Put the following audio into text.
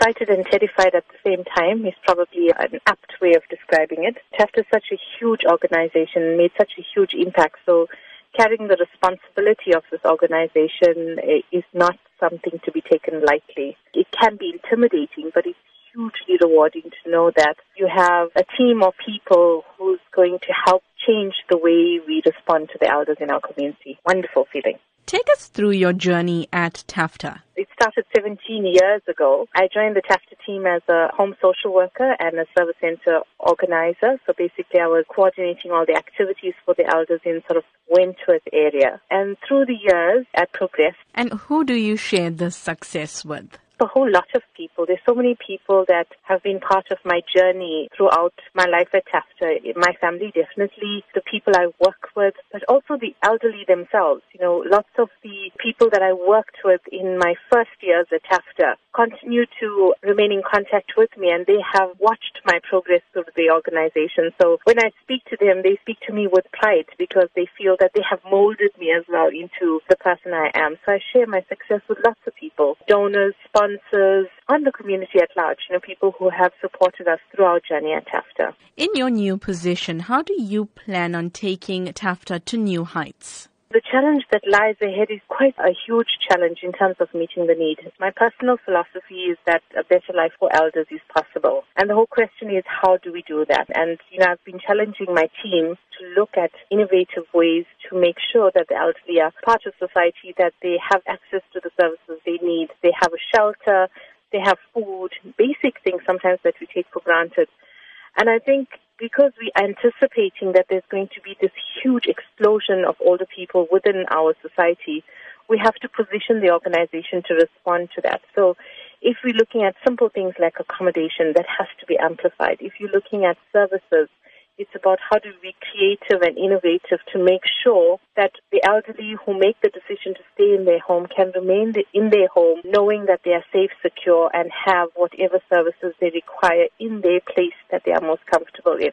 excited and terrified at the same time is probably an apt way of describing it. Is such a huge organization, made such a huge impact. So carrying the responsibility of this organization eh, is not something to be taken lightly. It can be intimidating, but it's hugely rewarding to know that you have a team of people who's going to help change the way we respond to the elders in our community. Wonderful feeling. Take us through your journey at TAFTA. It started 17 years ago. I joined the TAFTA team as a home social worker and a service center organizer. So basically I was coordinating all the activities for the elders in sort of Wentworth area. And through the years, I progressed. And who do you share this success with? A whole lot of people. There's so many people that have been part of my journey throughout my life at TAFTA. My family, definitely, the people I work with, but also the elderly themselves. You know, lots of the people that I worked with in my first years at TAFTA continue to remain in contact with me and they have watched my progress through the organization. So when I speak to them, they speak to me with pride because they feel that they have molded me as well into the person I am. So I share my success with lots of people, donors, sponsors, and the community at large, you know, people who have supported us through our journey at TAFTA. In your new position, how do you plan on taking TAFTA to new heights? The challenge that lies ahead is quite a huge challenge in terms of meeting the need. My personal philosophy is that a better life for elders is possible. And the whole question is how do we do that? And, you know, I've been challenging my team to look at innovative ways to make sure that the elderly are part of society, that they have access to the services they need. They have a shelter, they have food, basic things sometimes that we take for granted. And I think because we're anticipating that there's going to be this huge explosion of older people within our society, we have to position the organization to respond to that. So if we're looking at simple things like accommodation, that has to be amplified. If you're looking at services, it's about how do we be creative and innovative to make sure that the elderly who make the decision to stay in their home can remain in their home knowing that they are safe, secure, and have whatever services they require in their place that they are most comfortable in.